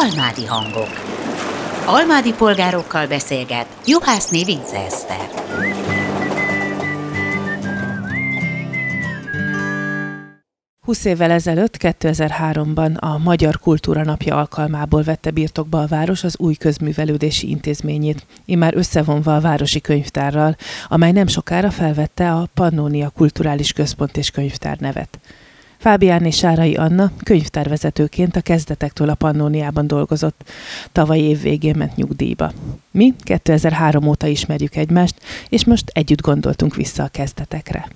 Almádi hangok. Almádi polgárokkal beszélget Juhászné Vince Eszter. Húsz évvel ezelőtt, 2003-ban a Magyar Kultúra Napja alkalmából vette birtokba a város az új közművelődési intézményét, immár összevonva a városi könyvtárral, amely nem sokára felvette a Pannonia Kulturális Központ és Könyvtár nevet. Fábián Sárai Anna könyvtárvezetőként a kezdetektől a Pannóniában dolgozott. Tavaly év végén ment nyugdíjba. Mi 2003 óta ismerjük egymást, és most együtt gondoltunk vissza a kezdetekre.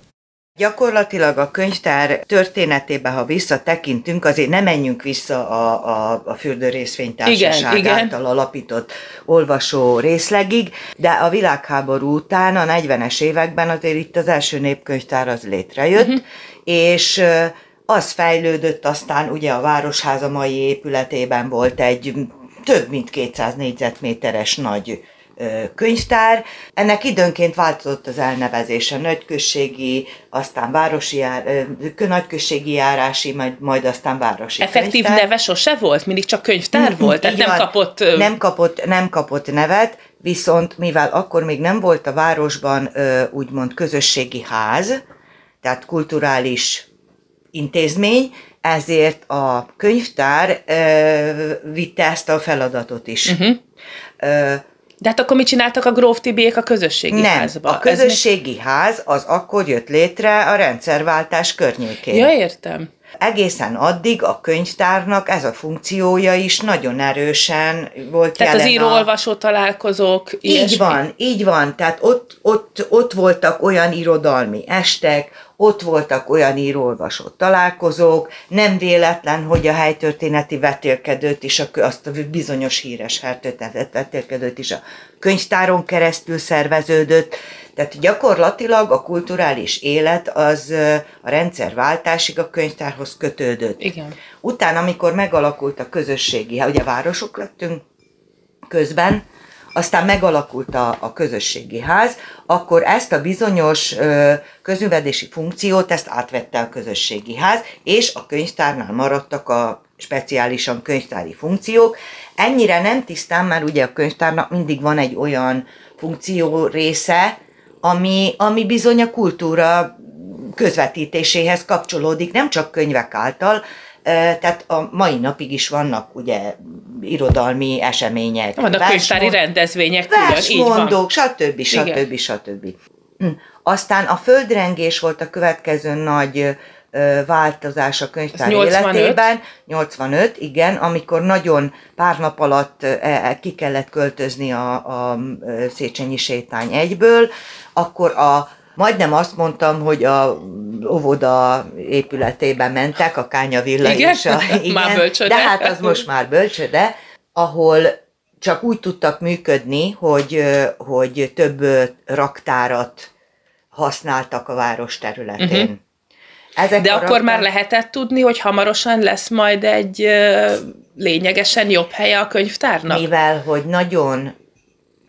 Gyakorlatilag a könyvtár történetébe, ha visszatekintünk, azért nem menjünk vissza a, a, a Fürdő Részvénytársaság igen, által igen. alapított olvasó részlegig, de a világháború után, a 40-es években azért itt az első népkönyvtár az létrejött, uh-huh. és az fejlődött, aztán ugye a Városháza mai épületében volt egy több mint 200 négyzetméteres nagy könyvtár. Ennek időnként változott az elnevezése, nagyközségi, aztán városi jár, nagyközségi járási, majd, majd aztán városi Effektív könyvtár. neve sose volt? Mindig csak könyvtár volt? Tehát nem kapott... Nem kapott, nem kapott nevet, viszont mivel akkor még nem volt a városban úgymond közösségi ház, tehát kulturális intézmény, ezért a könyvtár ö, vitte ezt a feladatot is. Uh-huh. Ö, de hát akkor mit csináltak a Gróf Tibiék a közösségi nem, házba? a közösségi mi... ház az akkor jött létre a rendszerváltás környékén. Ja, értem. Egészen addig a könyvtárnak ez a funkciója is nagyon erősen volt Tehát az író-olvasó találkozók, Így ilyesmi. van, így van. Tehát ott, ott, ott voltak olyan irodalmi estek, ott voltak olyan írólvasó találkozók, nem véletlen, hogy a helytörténeti vetélkedőt is, azt a bizonyos híres helytörténeti vetélkedőt is a könyvtáron keresztül szerveződött, tehát gyakorlatilag a kulturális élet az a rendszerváltásig a könyvtárhoz kötődött. Igen. Utána, amikor megalakult a közösségi, ugye városok lettünk közben, aztán megalakult a, a közösségi ház, akkor ezt a bizonyos ö, közművedési funkciót, ezt átvette a közösségi ház, és a könyvtárnál maradtak a speciálisan könyvtári funkciók. Ennyire nem tisztán, mert ugye a könyvtárnak mindig van egy olyan funkció része, ami, ami bizony a kultúra közvetítéséhez kapcsolódik, nem csak könyvek által, tehát a mai napig is vannak ugye irodalmi események. Vannak könyvtári rendezvények van. stb. stb. stb. Hm. Aztán a földrengés volt a következő nagy változás a könyvtár 85. életében. 85, igen, amikor nagyon pár nap alatt e, e, ki kellett költözni a, a Széchenyi sétány egyből, akkor a majdnem azt mondtam, hogy a óvoda épületében mentek, a Villa igen? is. A, igen, már bölcsöde. De hát az most már bölcsöde, ahol csak úgy tudtak működni, hogy, hogy több raktárat használtak a város területén. Uh-huh. Ezek De akkor már lehetett tudni, hogy hamarosan lesz majd egy lényegesen jobb helye a könyvtárnak? Mivel, hogy nagyon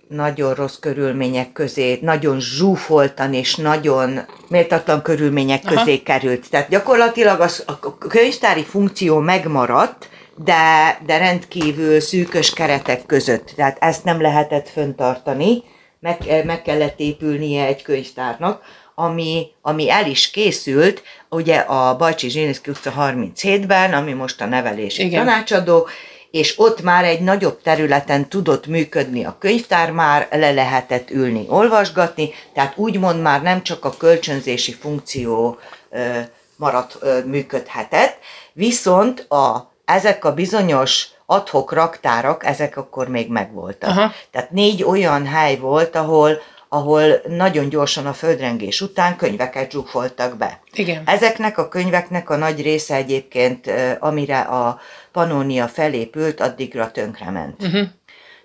nagyon rossz körülmények közé, nagyon zsúfoltan és nagyon méltatlan körülmények közé Aha. került. Tehát gyakorlatilag az, a könyvtári funkció megmaradt, de, de rendkívül szűkös keretek között. Tehát ezt nem lehetett föntartani, meg, meg kellett épülnie egy könyvtárnak, ami, ami el is készült, ugye a Bajcsi Zsiniszki utca 37-ben, ami most a nevelési Igen. tanácsadó, és ott már egy nagyobb területen tudott működni a könyvtár, már le lehetett ülni, olvasgatni, tehát úgymond már nem csak a kölcsönzési funkció ö, maradt, ö, működhetett, viszont a, ezek a bizonyos adhok raktárak, ezek akkor még megvoltak. Aha. Tehát négy olyan hely volt, ahol ahol nagyon gyorsan a földrengés után könyveket zsúfoltak be. Igen. Ezeknek a könyveknek a nagy része egyébként, amire a Pannonia felépült, addigra tönkrement. Uh-huh.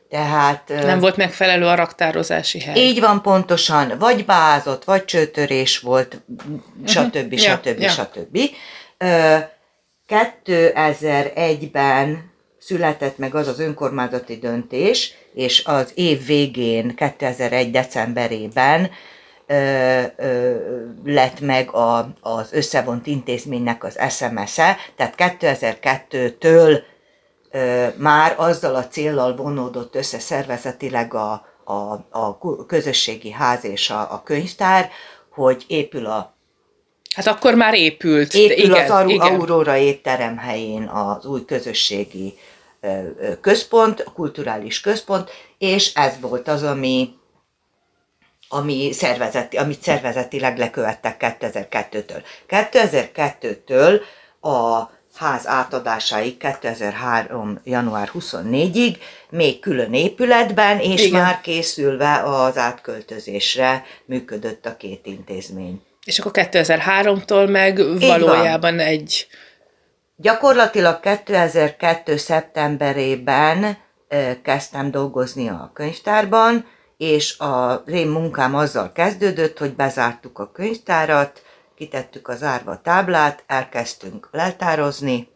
Tehát... Nem volt megfelelő a raktározási hely. Így van pontosan, vagy bázott, vagy csőtörés volt, stb. Uh-huh. stb. Ja, stb. Ja. 2001-ben született meg az az önkormányzati döntés, és az év végén, 2001. decemberében ö, ö, lett meg a, az összevont intézménynek az SMS-e, tehát 2002-től már azzal a céllal vonódott össze szervezetileg a, a, a közösségi ház és a, a könyvtár, hogy épül a Hát akkor már épült. Épül igen, az Aru- igen. Aurora étterem helyén az új közösségi központ, a kulturális központ, és ez volt az, ami, ami szervezeti, amit szervezetileg lekövettek 2002-től. 2002-től a ház átadásáig 2003. január 24-ig még külön épületben, és Igen. már készülve az átköltözésre működött a két intézmény. És akkor 2003-tól meg Így valójában van. egy... Gyakorlatilag 2002. szeptemberében kezdtem dolgozni a könyvtárban, és az én munkám azzal kezdődött, hogy bezártuk a könyvtárat, kitettük az árva táblát, elkezdtünk leltározni,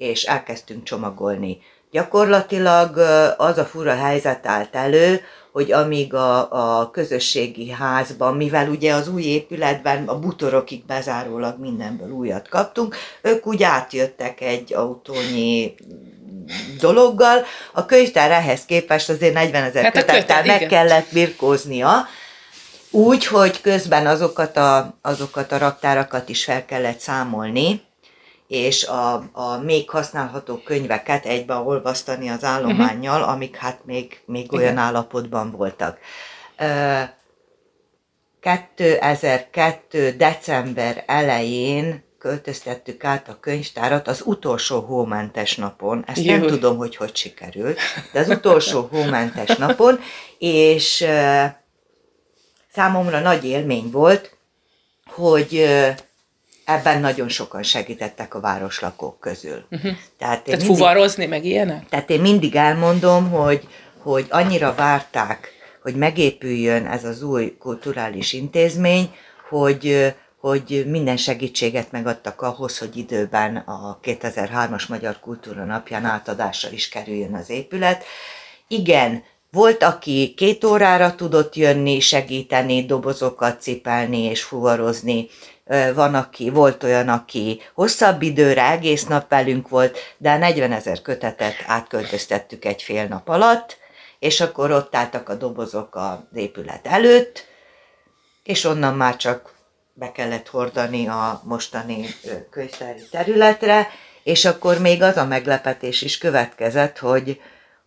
és elkezdtünk csomagolni. Gyakorlatilag az a fura helyzet állt elő, hogy amíg a, a közösségi házban, mivel ugye az új épületben a butorokig bezárólag mindenből újat kaptunk, ők úgy átjöttek egy autónyi dologgal, a könyvtár ehhez képest azért 40 ezer hát kötettel meg igen. kellett birkóznia, úgy, hogy közben azokat a, azokat a raktárakat is fel kellett számolni, és a, a még használható könyveket egybe olvasztani az állományjal, uh-huh. amik hát még, még olyan állapotban voltak. 2002. december elején költöztettük át a könyvtárat az utolsó hómentes napon. Ezt Jó. nem tudom, hogy hogy sikerült, de az utolsó hómentes napon, és számomra nagy élmény volt, hogy ebben nagyon sokan segítettek a városlakók közül. Uh-huh. Tehát, tehát mindig, fuvarozni, meg ilyenek? Tehát én mindig elmondom, hogy, hogy annyira várták, hogy megépüljön ez az új kulturális intézmény, hogy, hogy minden segítséget megadtak ahhoz, hogy időben a 2003-as Magyar Kultúra Napján átadásra is kerüljön az épület. Igen, volt, aki két órára tudott jönni, segíteni, dobozokat cipelni és fuvarozni. Van, aki, volt olyan, aki hosszabb időre, egész nap velünk volt, de 40 ezer kötetet átköltöztettük egy fél nap alatt, és akkor ott álltak a dobozok az épület előtt, és onnan már csak be kellett hordani a mostani könyvtári területre, és akkor még az a meglepetés is következett, hogy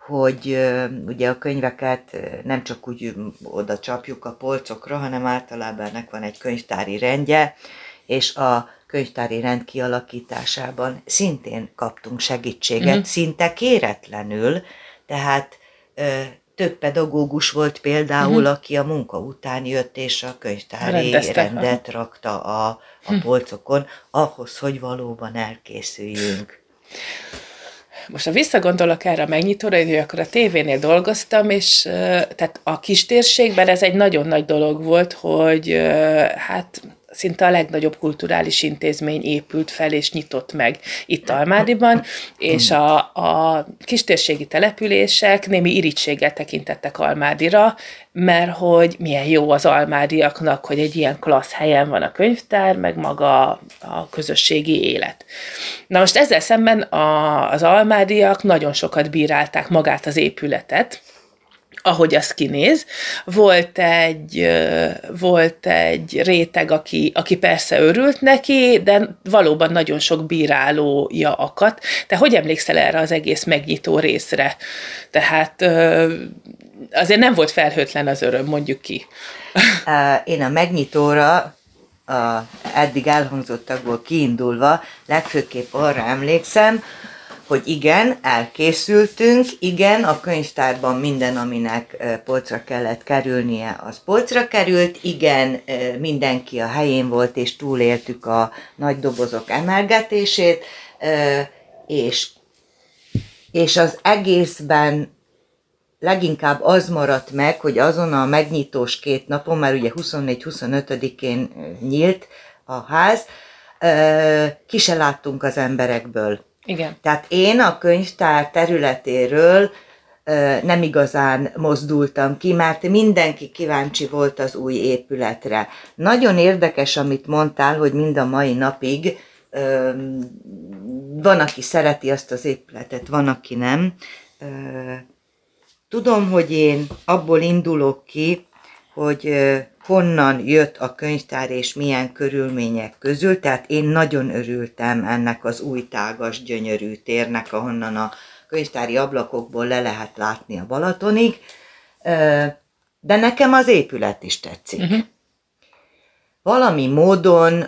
hogy ugye a könyveket nem csak úgy oda csapjuk a polcokra, hanem általában ennek van egy könyvtári rendje, és a könyvtári rend kialakításában szintén kaptunk segítséget, mm. szinte kéretlenül, tehát több pedagógus volt például, mm. aki a munka után jött, és a könyvtári Rendeztek. rendet rakta a, a hm. polcokon, ahhoz, hogy valóban elkészüljünk. Most ha visszagondolok erre a megnyitóra, hogy akkor a tévénél dolgoztam, és tehát a kistérségben ez egy nagyon nagy dolog volt, hogy hát szinte a legnagyobb kulturális intézmény épült fel és nyitott meg itt Almádiban, és a, a kistérségi települések némi irítséggel tekintettek Almádira, mert hogy milyen jó az almádiaknak, hogy egy ilyen klassz helyen van a könyvtár, meg maga a közösségi élet. Na most ezzel szemben a, az almádiak nagyon sokat bírálták magát az épületet, ahogy az kinéz. Volt egy, volt egy réteg, aki, aki persze örült neki, de valóban nagyon sok bírálója akadt. Te hogy emlékszel erre az egész megnyitó részre? Tehát azért nem volt felhőtlen az öröm, mondjuk ki. Én a megnyitóra a eddig elhangzottakból kiindulva legfőképp arra emlékszem, hogy igen, elkészültünk, igen, a könyvtárban minden, aminek polcra kellett kerülnie, az polcra került, igen, mindenki a helyén volt, és túléltük a nagy dobozok emelgetését, és, és az egészben leginkább az maradt meg, hogy azon a megnyitós két napon, már ugye 24-25-én nyílt a ház, ki se láttunk az emberekből igen. Tehát én a könyvtár területéről nem igazán mozdultam ki, mert mindenki kíváncsi volt az új épületre. Nagyon érdekes, amit mondtál, hogy mind a mai napig van, aki szereti azt az épületet, van, aki nem. Tudom, hogy én abból indulok ki, hogy honnan jött a könyvtár és milyen körülmények közül, tehát én nagyon örültem ennek az új tágas, gyönyörű térnek, ahonnan a könyvtári ablakokból le lehet látni a Balatonig, de nekem az épület is tetszik. Uh-huh. Valami módon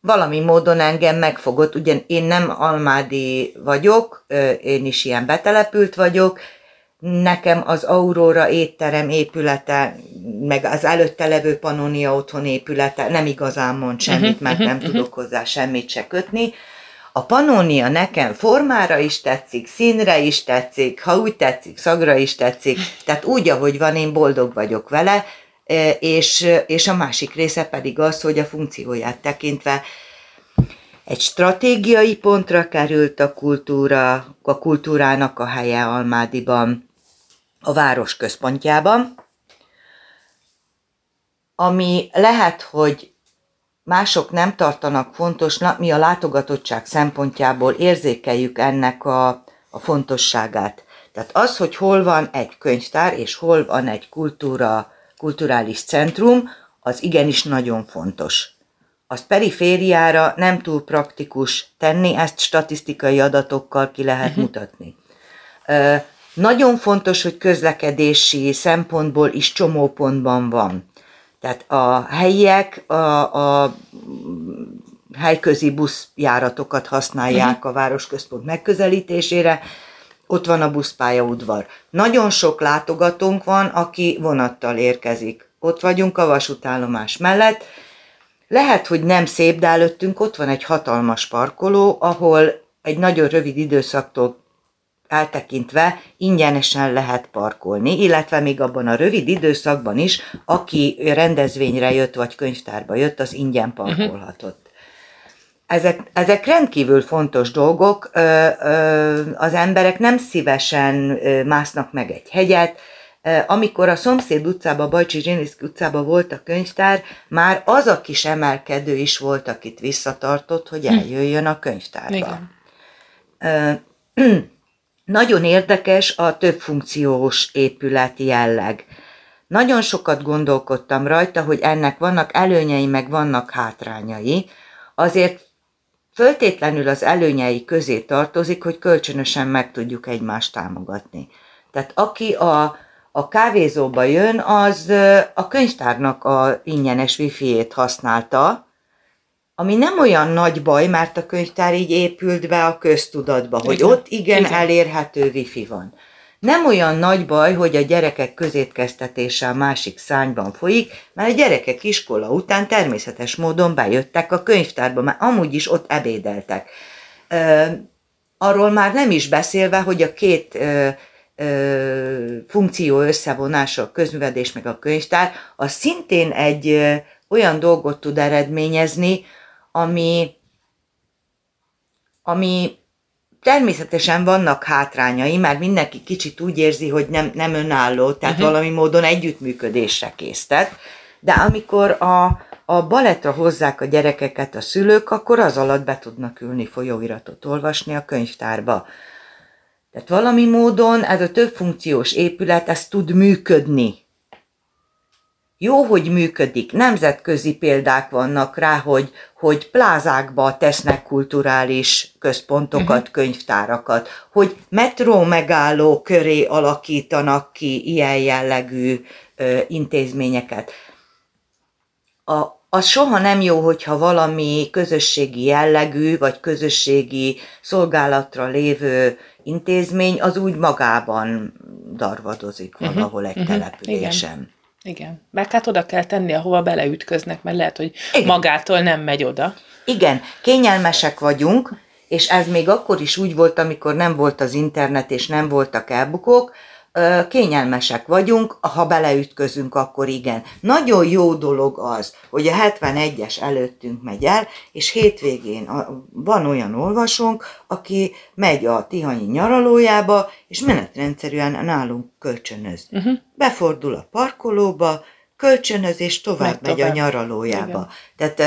valami módon engem megfogott, ugyan én nem almádi vagyok, én is ilyen betelepült vagyok, nekem az Aurora étterem épülete, meg az előtte levő Pannonia otthon épülete nem igazán mond semmit, uh-huh, mert nem uh-huh. tudok hozzá semmit se kötni. A Pannonia nekem formára is tetszik, színre is tetszik, ha úgy tetszik, szagra is tetszik, tehát úgy, ahogy van, én boldog vagyok vele, és, és a másik része pedig az, hogy a funkcióját tekintve egy stratégiai pontra került a kultúra, a kultúrának a helye Almádiban, a város központjában, ami lehet, hogy mások nem tartanak fontosnak, mi a látogatottság szempontjából érzékeljük ennek a, a fontosságát. Tehát az, hogy hol van egy könyvtár, és hol van egy kultúra, kulturális centrum, az igenis nagyon fontos. Azt perifériára nem túl praktikus tenni, ezt statisztikai adatokkal ki lehet uh-huh. mutatni. Nagyon fontos, hogy közlekedési szempontból is csomópontban van. Tehát a helyiek a, a helyközi buszjáratokat használják uh-huh. a városközpont megközelítésére, ott van a buszpályaudvar. Nagyon sok látogatónk van, aki vonattal érkezik. Ott vagyunk a vasútállomás mellett. Lehet, hogy nem szép, de előttünk ott van egy hatalmas parkoló, ahol egy nagyon rövid időszaktól eltekintve ingyenesen lehet parkolni, illetve még abban a rövid időszakban is, aki rendezvényre jött, vagy könyvtárba jött, az ingyen parkolhatott. Ezek, ezek rendkívül fontos dolgok, az emberek nem szívesen másznak meg egy hegyet, amikor a szomszéd utcába, Bajcsi Zsiniszki utcába volt a könyvtár, már az a kis emelkedő is volt, akit visszatartott, hogy hm. eljöjjön a könyvtárba. Igen. Nagyon érdekes a többfunkciós épület jelleg. Nagyon sokat gondolkodtam rajta, hogy ennek vannak előnyei, meg vannak hátrányai. Azért föltétlenül az előnyei közé tartozik, hogy kölcsönösen meg tudjuk egymást támogatni. Tehát aki a, a kávézóba jön, az a könyvtárnak a ingyenes wifi-ét használta, ami nem olyan nagy baj, mert a könyvtár így épült be a köztudatba, hogy igen. ott igen, igen elérhető wifi van. Nem olyan nagy baj, hogy a gyerekek közétkeztetése a másik szányban folyik, mert a gyerekek iskola után természetes módon bejöttek a könyvtárba, mert amúgy is ott ebédeltek. Ö, arról már nem is beszélve, hogy a két ö, ö, funkció összevonása, a közművedés meg a könyvtár, az szintén egy ö, olyan dolgot tud eredményezni, ami, ami természetesen vannak hátrányai, mert mindenki kicsit úgy érzi, hogy nem, nem önálló, tehát uh-huh. valami módon együttműködésre késztet, de amikor a, a balettra hozzák a gyerekeket a szülők, akkor az alatt be tudnak ülni folyóiratot olvasni a könyvtárba. Tehát valami módon ez a többfunkciós épület, ez tud működni. Jó, hogy működik. Nemzetközi példák vannak rá, hogy, hogy plázákba tesznek kulturális központokat, uh-huh. könyvtárakat, hogy metró megálló köré alakítanak ki ilyen jellegű ö, intézményeket. A, az soha nem jó, hogyha valami közösségi jellegű, vagy közösségi szolgálatra lévő intézmény az úgy magában darvadozik mhm. valahol uh-huh. egy uh-huh. településen. Igen. Igen. Meg hát oda kell tenni, ahova beleütköznek, mert lehet, hogy Igen. magától nem megy oda. Igen, kényelmesek vagyunk, és ez még akkor is úgy volt, amikor nem volt az internet és nem voltak elbukók, kényelmesek vagyunk, ha beleütközünk, akkor igen. Nagyon jó dolog az, hogy a 71-es előttünk megy el, és hétvégén van olyan olvasónk, aki megy a Tihanyi nyaralójába, és menetrendszerűen nálunk kölcsönöz. Uh-huh. Befordul a parkolóba, kölcsönöz, és tovább Meg megy a tovább. nyaralójába. Igen. Tehát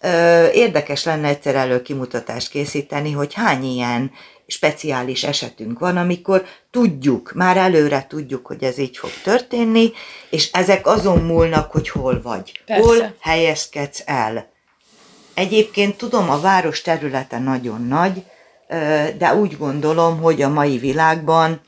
ö, ö, érdekes lenne egyszer elő kimutatást készíteni, hogy hány ilyen speciális esetünk van, amikor tudjuk, már előre tudjuk, hogy ez így fog történni, és ezek azon múlnak, hogy hol vagy. Persze. Hol helyezkedsz el. Egyébként tudom, a város területe nagyon nagy, de úgy gondolom, hogy a mai világban,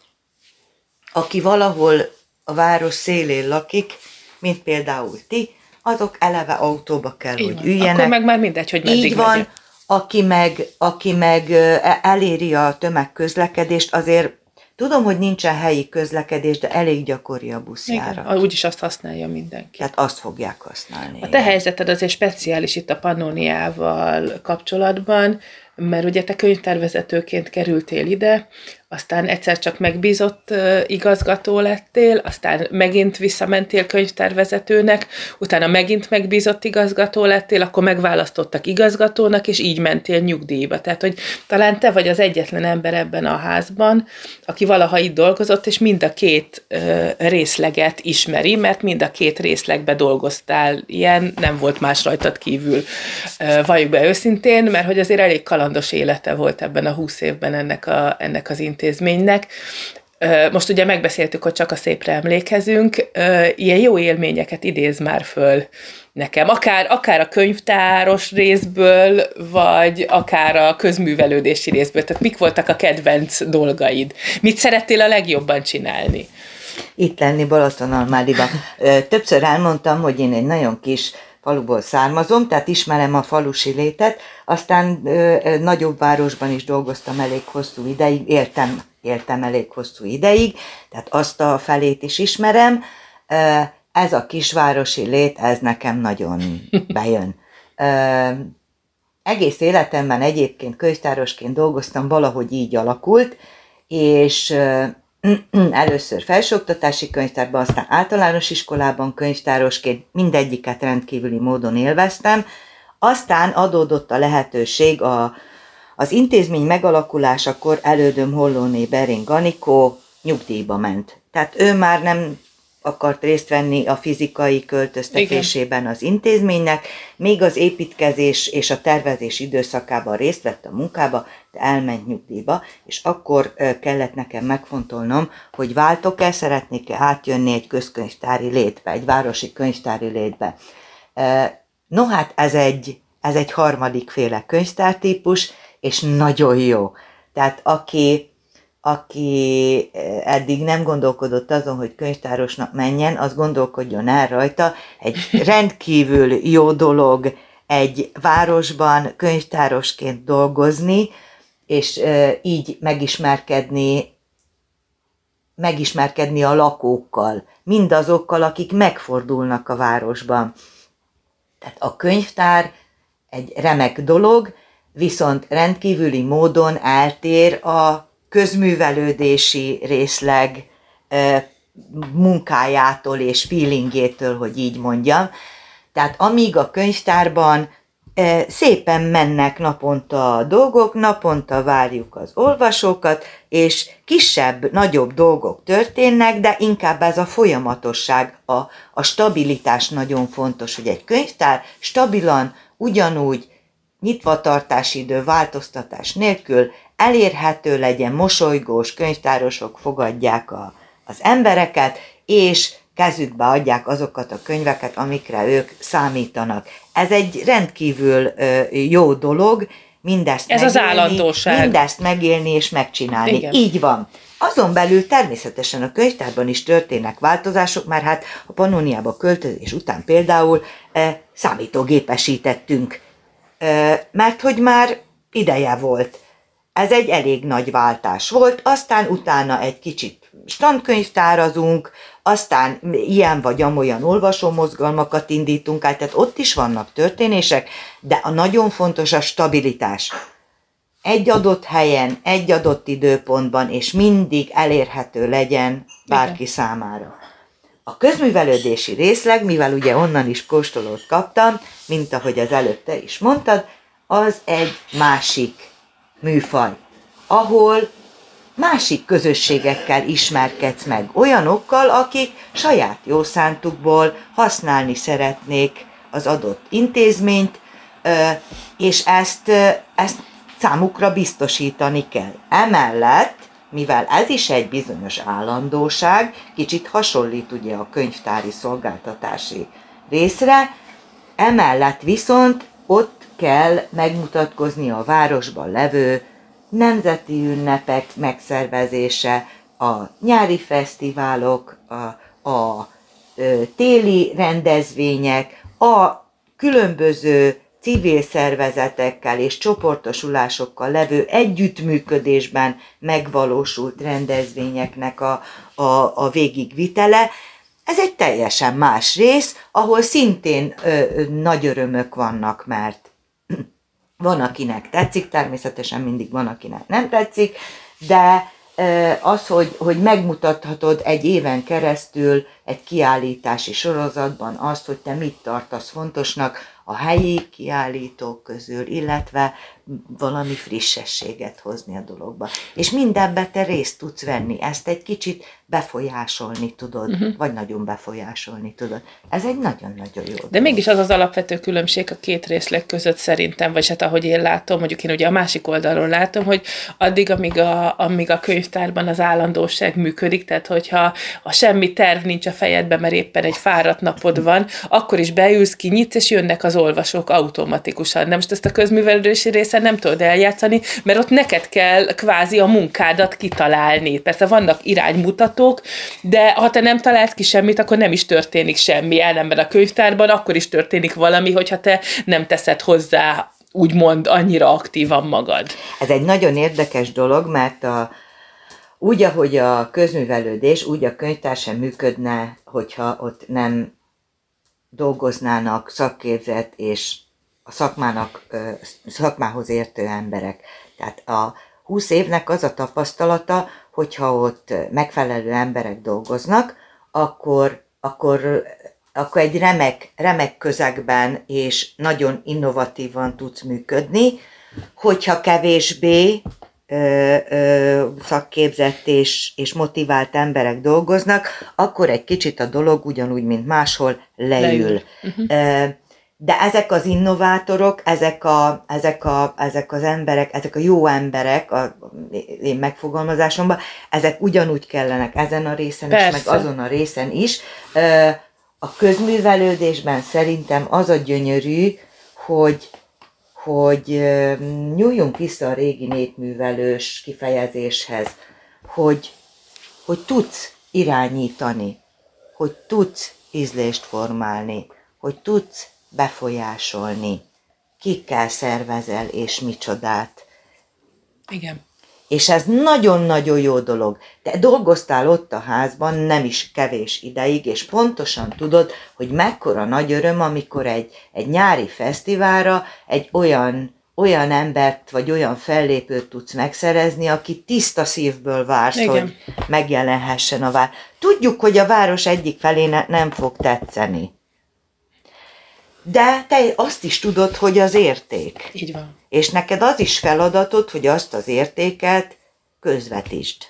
aki valahol a város szélén lakik, mint például ti, azok eleve autóba kell, Így hogy van. üljenek. Akkor meg már mindegy, hogy meddig Így van, megyek. Aki meg, aki meg e- eléri a tömegközlekedést, azért tudom, hogy nincsen helyi közlekedés, de elég gyakori a buszjára. Igen, úgyis azt használja mindenki. Tehát azt fogják használni. A te helyzeted azért speciális itt a Pannoniával kapcsolatban, mert ugye te könyvtervezetőként kerültél ide, aztán egyszer csak megbízott igazgató lettél, aztán megint visszamentél könyvtervezetőnek, utána megint megbízott igazgató lettél, akkor megválasztottak igazgatónak, és így mentél nyugdíjba. Tehát, hogy talán te vagy az egyetlen ember ebben a házban, aki valaha itt dolgozott, és mind a két részleget ismeri, mert mind a két részlegbe dolgoztál. Ilyen nem volt más rajtad kívül. Valljuk be őszintén, mert hogy azért elég kalandos élete volt ebben a húsz évben ennek, a, ennek az intézménynek. Most ugye megbeszéltük, hogy csak a szépre emlékezünk, ilyen jó élményeket idéz már föl nekem, akár, akár a könyvtáros részből, vagy akár a közművelődési részből. Tehát mik voltak a kedvenc dolgaid? Mit szerettél a legjobban csinálni? itt lenni Balatonalmádiban. Többször elmondtam, hogy én egy nagyon kis faluból származom, tehát ismerem a falusi létet, aztán ö, ö, nagyobb városban is dolgoztam elég hosszú ideig, éltem, éltem elég hosszú ideig, tehát azt a felét is ismerem. Ö, Ez a kisvárosi lét, ez nekem nagyon bejön. Ö, egész életemben egyébként könyvtárosként dolgoztam, valahogy így alakult, és először felsőoktatási könyvtárban, aztán általános iskolában könyvtárosként mindegyiket rendkívüli módon élveztem. Aztán adódott a lehetőség a, az intézmény megalakulásakor elődöm Hollóné Bering Anikó nyugdíjba ment. Tehát ő már nem akart részt venni a fizikai költöztetésében az intézménynek, még az építkezés és a tervezés időszakában részt vett a munkába, elment nyugdíjba, és akkor kellett nekem megfontolnom, hogy váltok-e, szeretnék-e átjönni egy közkönyvtári létbe, egy városi könyvtári létbe. No hát ez egy, ez egy harmadik féle könyvtártípus, és nagyon jó. Tehát aki, aki eddig nem gondolkodott azon, hogy könyvtárosnak menjen, az gondolkodjon el rajta. Egy rendkívül jó dolog egy városban könyvtárosként dolgozni, és így megismerkedni megismerkedni a lakókkal, mindazokkal, akik megfordulnak a városban. Tehát a könyvtár egy remek dolog, viszont rendkívüli módon eltér a közművelődési részleg munkájától és feelingjétől, hogy így mondjam. Tehát amíg a könyvtárban szépen mennek naponta a dolgok, naponta várjuk az olvasókat, és kisebb, nagyobb dolgok történnek, de inkább ez a folyamatosság, a, a stabilitás nagyon fontos, hogy egy könyvtár stabilan, ugyanúgy nyitvatartási idő, változtatás nélkül elérhető legyen, mosolygós könyvtárosok fogadják a, az embereket, és kezükbe adják azokat a könyveket, amikre ők számítanak. Ez egy rendkívül jó dolog, mindezt Ez az megélni, állandóság. mindezt megélni és megcsinálni. Igen. Így van. Azon belül természetesen a könyvtárban is történnek változások, mert hát a Pannoniába költözés után például e, számítógépesítettünk, e, mert hogy már ideje volt. Ez egy elég nagy váltás volt, aztán utána egy kicsit standkönyvtárazunk, aztán ilyen vagy amolyan olvasómozgalmakat indítunk át, tehát ott is vannak történések, de a nagyon fontos a stabilitás egy adott helyen, egy adott időpontban, és mindig elérhető legyen bárki Igen. számára. A közművelődési részleg, mivel ugye onnan is kóstolót kaptam, mint ahogy az előtte is mondtad, az egy másik műfaj, ahol másik közösségekkel ismerkedsz meg, olyanokkal, akik saját jószántukból használni szeretnék az adott intézményt, és ezt, ezt számukra biztosítani kell. Emellett, mivel ez is egy bizonyos állandóság, kicsit hasonlít ugye a könyvtári szolgáltatási részre, emellett viszont ott kell megmutatkozni a városban levő nemzeti ünnepek megszervezése, a nyári fesztiválok, a, a téli rendezvények, a különböző civil szervezetekkel és csoportosulásokkal levő együttműködésben megvalósult rendezvényeknek a, a, a végigvitele. Ez egy teljesen más rész, ahol szintén ö, nagy örömök vannak, mert van, akinek tetszik, természetesen mindig van, akinek nem tetszik, de az, hogy, hogy megmutathatod egy éven keresztül egy kiállítási sorozatban azt, hogy te mit tartasz fontosnak a helyi kiállítók közül, illetve valami frissességet hozni a dologba. És mindenbe te részt tudsz venni, ezt egy kicsit befolyásolni tudod, uh-huh. vagy nagyon befolyásolni tudod. Ez egy nagyon-nagyon jó. De dolog. mégis az az alapvető különbség a két részleg között szerintem, vagy hát ahogy én látom, mondjuk én ugye a másik oldalról látom, hogy addig, amíg a, amíg a könyvtárban az állandóság működik, tehát hogyha a semmi terv nincs a fejedben, mert éppen egy fáradt napod van, akkor is beülsz, kinyitsz, és jönnek az olvasók automatikusan. De most ezt a közművelődési részen nem tudod eljátszani, mert ott neked kell kvázi a munkádat kitalálni. Persze vannak iránymutatók, de ha te nem találsz ki semmit, akkor nem is történik semmi. Ellenben a könyvtárban akkor is történik valami, hogyha te nem teszed hozzá úgymond annyira aktívan magad. Ez egy nagyon érdekes dolog, mert a, úgy, ahogy a közművelődés, úgy a könyvtár sem működne, hogyha ott nem dolgoznának szakképzett és a szakmának, szakmához értő emberek. Tehát a 20 évnek az a tapasztalata, hogyha ott megfelelő emberek dolgoznak, akkor, akkor, akkor egy remek, remek közegben és nagyon innovatívan tudsz működni, hogyha kevésbé ö, ö, szakképzett és, és motivált emberek dolgoznak, akkor egy kicsit a dolog ugyanúgy, mint máshol leül. leül. Uh-huh de ezek az innovátorok, ezek, a, ezek, a, ezek az emberek, ezek a jó emberek, a én megfogalmazásomban, ezek ugyanúgy kellenek ezen a részen Persze. is, meg azon a részen is. A közművelődésben szerintem az a gyönyörű, hogy, hogy nyúljunk vissza a régi népművelős kifejezéshez, hogy, hogy tudsz irányítani, hogy tudsz ízlést formálni, hogy tudsz befolyásolni, kikkel szervezel és micsodát. Igen. És ez nagyon-nagyon jó dolog. Te dolgoztál ott a házban nem is kevés ideig, és pontosan tudod, hogy mekkora nagy öröm, amikor egy, egy nyári fesztiválra egy olyan olyan embert, vagy olyan fellépőt tudsz megszerezni, aki tiszta szívből vársz, Igen. hogy megjelenhessen a vár. Tudjuk, hogy a város egyik felé ne, nem fog tetszeni de te azt is tudod, hogy az érték. Így van. És neked az is feladatod, hogy azt az értéket közvetítsd.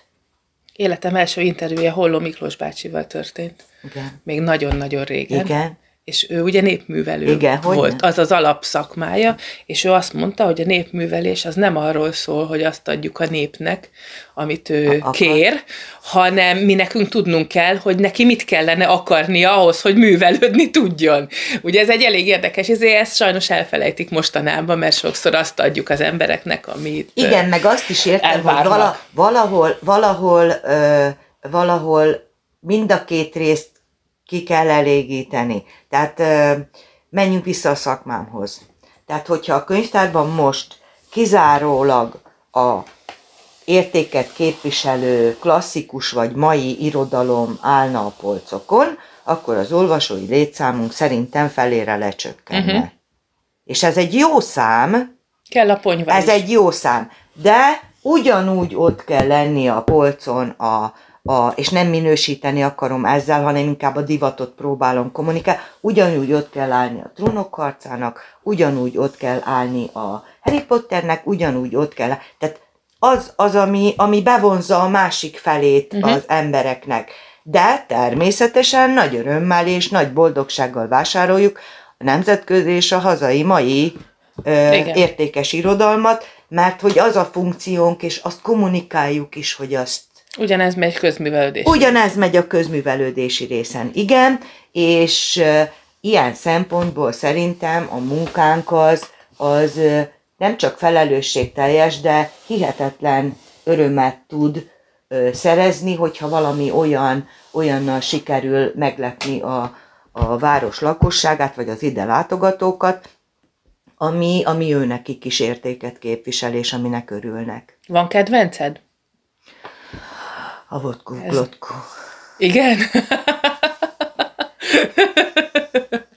Életem első interjúja Holló Miklós bácsival történt. Igen. Még nagyon-nagyon régen. Igen és ő ugye népművelő Igen, volt, az az alapszakmája, és ő azt mondta, hogy a népművelés az nem arról szól, hogy azt adjuk a népnek, amit ő a, kér, hanem mi nekünk tudnunk kell, hogy neki mit kellene akarnia ahhoz, hogy művelődni tudjon. Ugye ez egy elég érdekes, ezért ezt sajnos elfelejtik mostanában, mert sokszor azt adjuk az embereknek, amit Igen, meg azt is értem, hogy vala, valahol, valahol, ö, valahol mind a két részt ki kell elégíteni. Tehát menjünk vissza a szakmámhoz. Tehát, hogyha a könyvtárban most kizárólag a értéket képviselő klasszikus vagy mai irodalom állna a polcokon, akkor az olvasói létszámunk szerintem felére lecsökkenne. Uh-huh. És ez egy jó szám. Kell a ponyva Ez is. egy jó szám. De ugyanúgy ott kell lenni a polcon a a, és nem minősíteni akarom ezzel, hanem inkább a divatot próbálom kommunikálni. Ugyanúgy ott kell állni a trónok harcának, ugyanúgy ott kell állni a Harry Potternek, ugyanúgy ott kell, tehát az, az ami, ami bevonza a másik felét uh-huh. az embereknek. De természetesen nagy örömmel és nagy boldogsággal vásároljuk a nemzetközi és a hazai mai ö, értékes irodalmat, mert hogy az a funkciónk, és azt kommunikáljuk is, hogy azt Ugyanez megy közművelődési. Ugyanez megy a közművelődési részen, igen, és ilyen szempontból szerintem a munkánk az, az nem csak felelősségteljes, de hihetetlen örömet tud szerezni, hogyha valami olyan, olyannal sikerül meglepni a, a város lakosságát, vagy az ide látogatókat, ami, ami őnekik is értéket képvisel, és aminek örülnek. Van kedvenced? A vodku, Ez... glotku. Igen?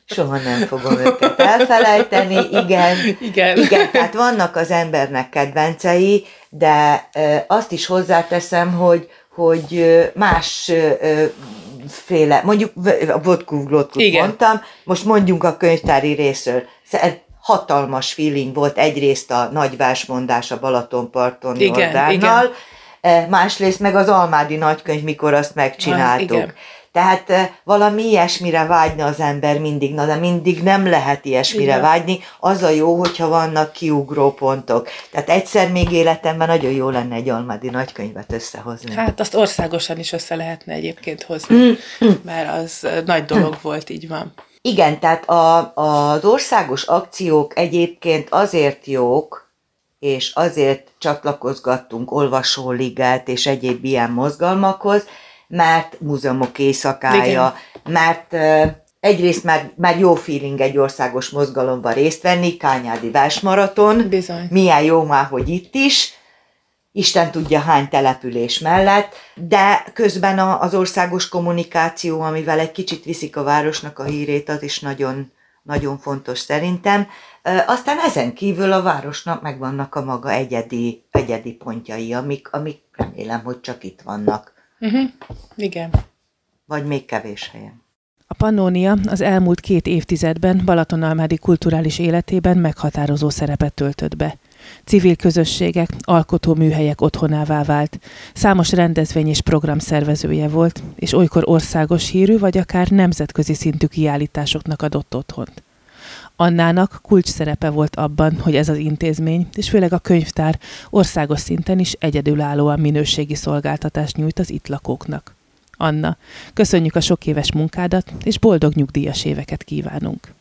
Soha nem fogom őket elfelejteni, igen. Igen. Igen, tehát vannak az embernek kedvencei, de azt is hozzáteszem, hogy, hogy más féle, mondjuk a vodku, glotku mondtam, most mondjunk a könyvtári részről hatalmas feeling volt egyrészt a nagyvásmondás a Balatonparton igen, Jordánnal, igen. E, másrészt meg az Almádi nagykönyv, mikor azt megcsináltuk. Ah, igen. Tehát e, valami ilyesmire vágyna az ember mindig, na de mindig nem lehet ilyesmire Igen. vágyni. Az a jó, hogyha vannak kiugró pontok. Tehát egyszer még életemben nagyon jó lenne egy almádi nagykönyvet összehozni. Hát azt országosan is össze lehetne egyébként hozni, mm, mm. mert az nagy dolog volt, így van. Igen, tehát a, az országos akciók egyébként azért jók, és azért csatlakozgattunk olvasóligát és egyéb ilyen mozgalmakhoz, mert múzeumok éjszakája, Igen. mert egyrészt már, már jó feeling egy országos mozgalomban részt venni, Kányádi Versmaraton, Bizony. milyen jó már, hogy itt is, Isten tudja hány település mellett, de közben az országos kommunikáció, amivel egy kicsit viszik a városnak a hírét, az is nagyon, nagyon fontos szerintem. Aztán ezen kívül a városnak megvannak a maga egyedi, egyedi pontjai, amik, amik remélem, hogy csak itt vannak. Uh-huh. Igen. Vagy még kevés helyen. A Pannónia az elmúlt két évtizedben Balatonalmádi kulturális életében meghatározó szerepet töltött be. Civil közösségek, alkotó műhelyek otthonává vált. Számos rendezvény és program szervezője volt, és olykor országos hírű vagy akár nemzetközi szintű kiállításoknak adott otthont. Annának kulcs szerepe volt abban, hogy ez az intézmény, és főleg a könyvtár országos szinten is egyedülállóan minőségi szolgáltatást nyújt az itt lakóknak. Anna, köszönjük a sok éves munkádat, és boldog nyugdíjas éveket kívánunk!